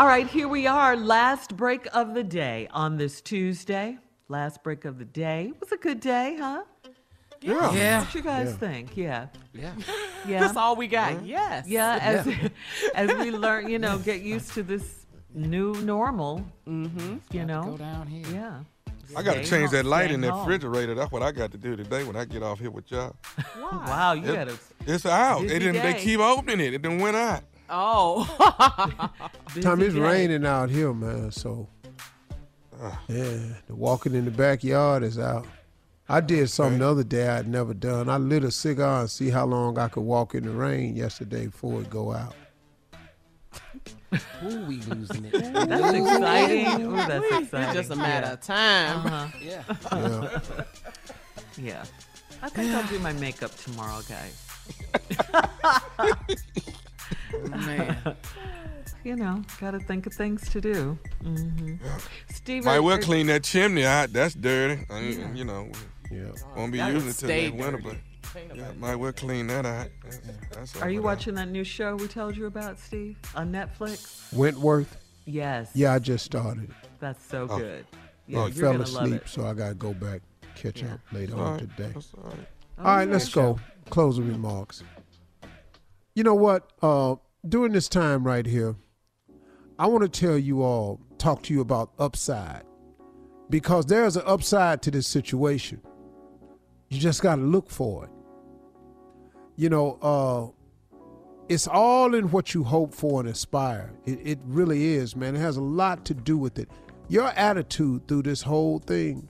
All right, here we are, last break of the day on this Tuesday. Last break of the day. It was a good day, huh? Yeah. Yeah. What you guys Yeah. think? Yeah. Yeah. Yeah. That's all we got. Yes. Yeah, as Yeah. as we learn, you know, get used to this new normal. Mm-hmm. You know. Go down here. Yeah. I got to change home- that light stay in that home. refrigerator. That's what I got to do today when I get off here with y'all. Wow, you It- got a It's out. busy They didn't. They keep opening it. It didn't went out. Oh. Tom, busy it's day. raining out here, man. So, yeah, the walking in the backyard is out. I did something the other day I'd never done. I lit a cigar and see how long I could walk in the rain yesterday before it go out. Ooh, we losing it. That's exciting. Ooh, that's It's exciting. just a matter Yeah. of time. Uh-huh. Yeah. Yeah. Yeah. I think I'll do my makeup tomorrow, guys. Man. You know, got to think of things to do. hmm Steve, Might well clean that chimney out. That's dirty. I mean, You know, Yeah. won't be Gotta using it till next winter, but yeah, might well clean that out. That's, that's Are you over there. watching that new show we told you about, Steve, on Netflix? Wentworth? Yes. Yeah, I just started. That's so Oh. good. Oh, Yeah, I you're fell asleep, so I got to go back, catch Yeah. up later All on right. today. All right. Oh, All right, yeah. let's go. Closing remarks. You know what? Uh, during this time right here, I want to tell you all, talk to you about upside, because there's an upside to this situation. You just got to look for it. You know, uh, it's all in what you hope for and aspire. It, it really is, man. It has a lot to do with it. Your attitude through this whole thing,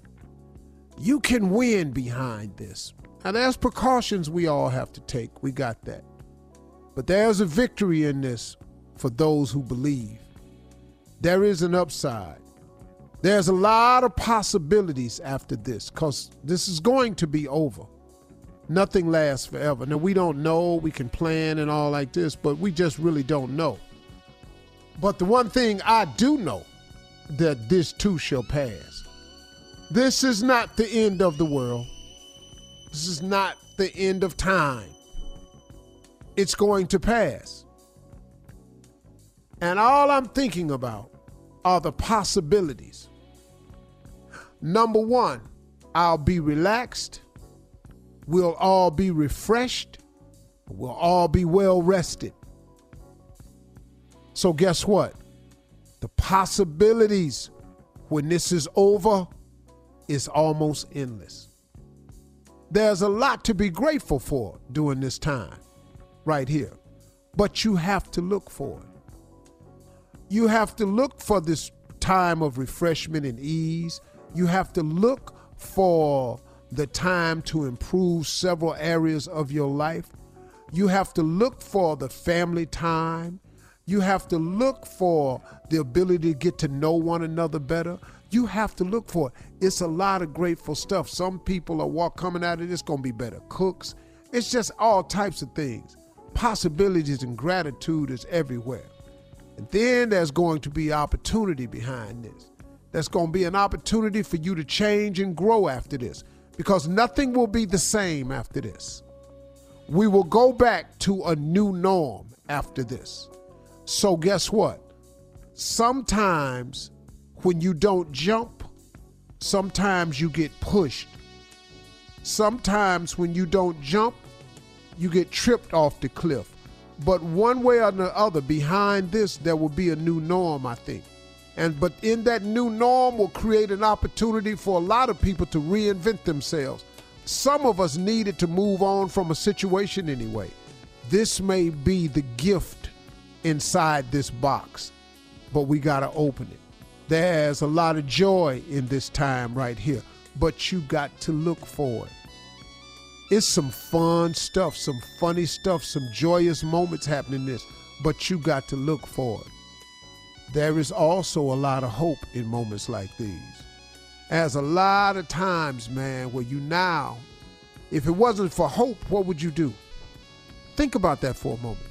you can win behind this. Now, there's precautions we all have to take. We got that. But there's a victory in this for those who believe. There is an upside. There's a lot of possibilities after this because this is going to be over. Nothing lasts forever. Now, we don't know, we can plan and all like this, but we just really don't know. But the one thing I do know that this too shall pass. This is not the end of the world. This is not the end of time. It's going to pass. And all I'm thinking about are the possibilities. Number one, I'll be relaxed. We'll all be refreshed. We'll all be well rested. So, guess what? The possibilities when this is over is almost endless. There's a lot to be grateful for during this time, right here. But you have to look for it. You have to look for this time of refreshment and ease. You have to look for the time to improve several areas of your life. You have to look for the family time. You have to look for the ability to get to know one another better. You have to look for it. It's a lot of grateful stuff. Some people are walk coming out of this gonna be better cooks. It's just all types of things. Possibilities and gratitude is everywhere. And then there's going to be opportunity behind this. There's going to be an opportunity for you to change and grow after this because nothing will be the same after this. We will go back to a new norm after this. So, guess what? Sometimes when you don't jump, sometimes you get pushed. Sometimes when you don't jump, you get tripped off the cliff. But one way or the other, behind this, there will be a new norm, I think. And but in that new norm will create an opportunity for a lot of people to reinvent themselves. Some of us needed to move on from a situation anyway. This may be the gift inside this box, but we got to open it. There's a lot of joy in this time right here, but you got to look for it. It's some fun stuff, some funny stuff, some joyous moments happening this, but you got to look for it. There is also a lot of hope in moments like these. As a lot of times, man, where you now, if it wasn't for hope, what would you do? Think about that for a moment.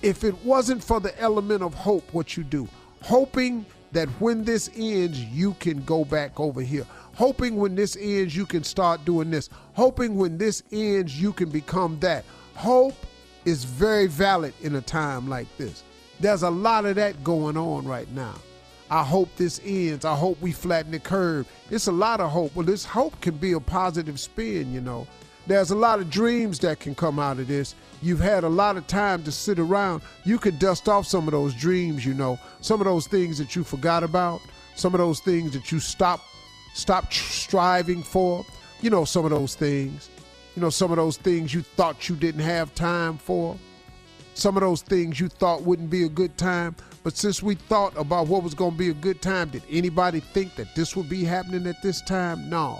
If it wasn't for the element of hope, what you do? Hoping that when this ends, you can go back over here. Hoping when this ends, you can start doing this. Hoping when this ends, you can become that. Hope is very valid in a time like this. There's a lot of that going on right now. I hope this ends. I hope we flatten the curve. It's a lot of hope. Well, this hope can be a positive spin, you know. There's a lot of dreams that can come out of this. You've had a lot of time to sit around. You could dust off some of those dreams, you know, some of those things that you forgot about, some of those things that you stopped stop striving for. You know, some of those things. You know, some of those things you thought you didn't have time for. Some of those things you thought wouldn't be a good time. But since we thought about what was going to be a good time, did anybody think that this would be happening at this time? No.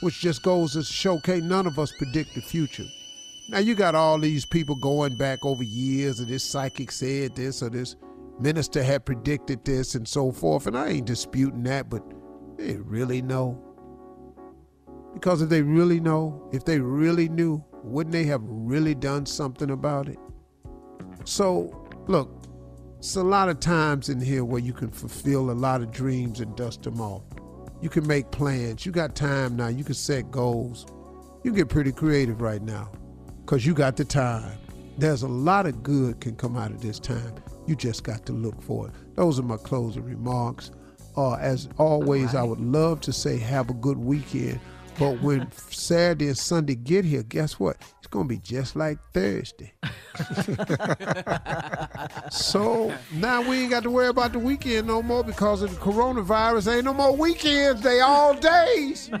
Which just goes to show, okay, none of us predict the future. Now you got all these people going back over years, and this psychic said this, or this minister had predicted this, and so forth. And I ain't disputing that, but they really know. Because if they really know, if they really knew, wouldn't they have really done something about it? So, look, it's a lot of times in here where you can fulfill a lot of dreams and dust them off. You can make plans. You got time now. You can set goals. You get pretty creative right now because you got the time. There's a lot of good can come out of this time. You just got to look for it. Those are my closing remarks. Uh, as always, I would love to say have a good weekend. But when Saturday and Sunday get here, guess what? To be just like Thursday. so now we ain't got to worry about the weekend no more because of the coronavirus. Ain't no more weekends. They all days.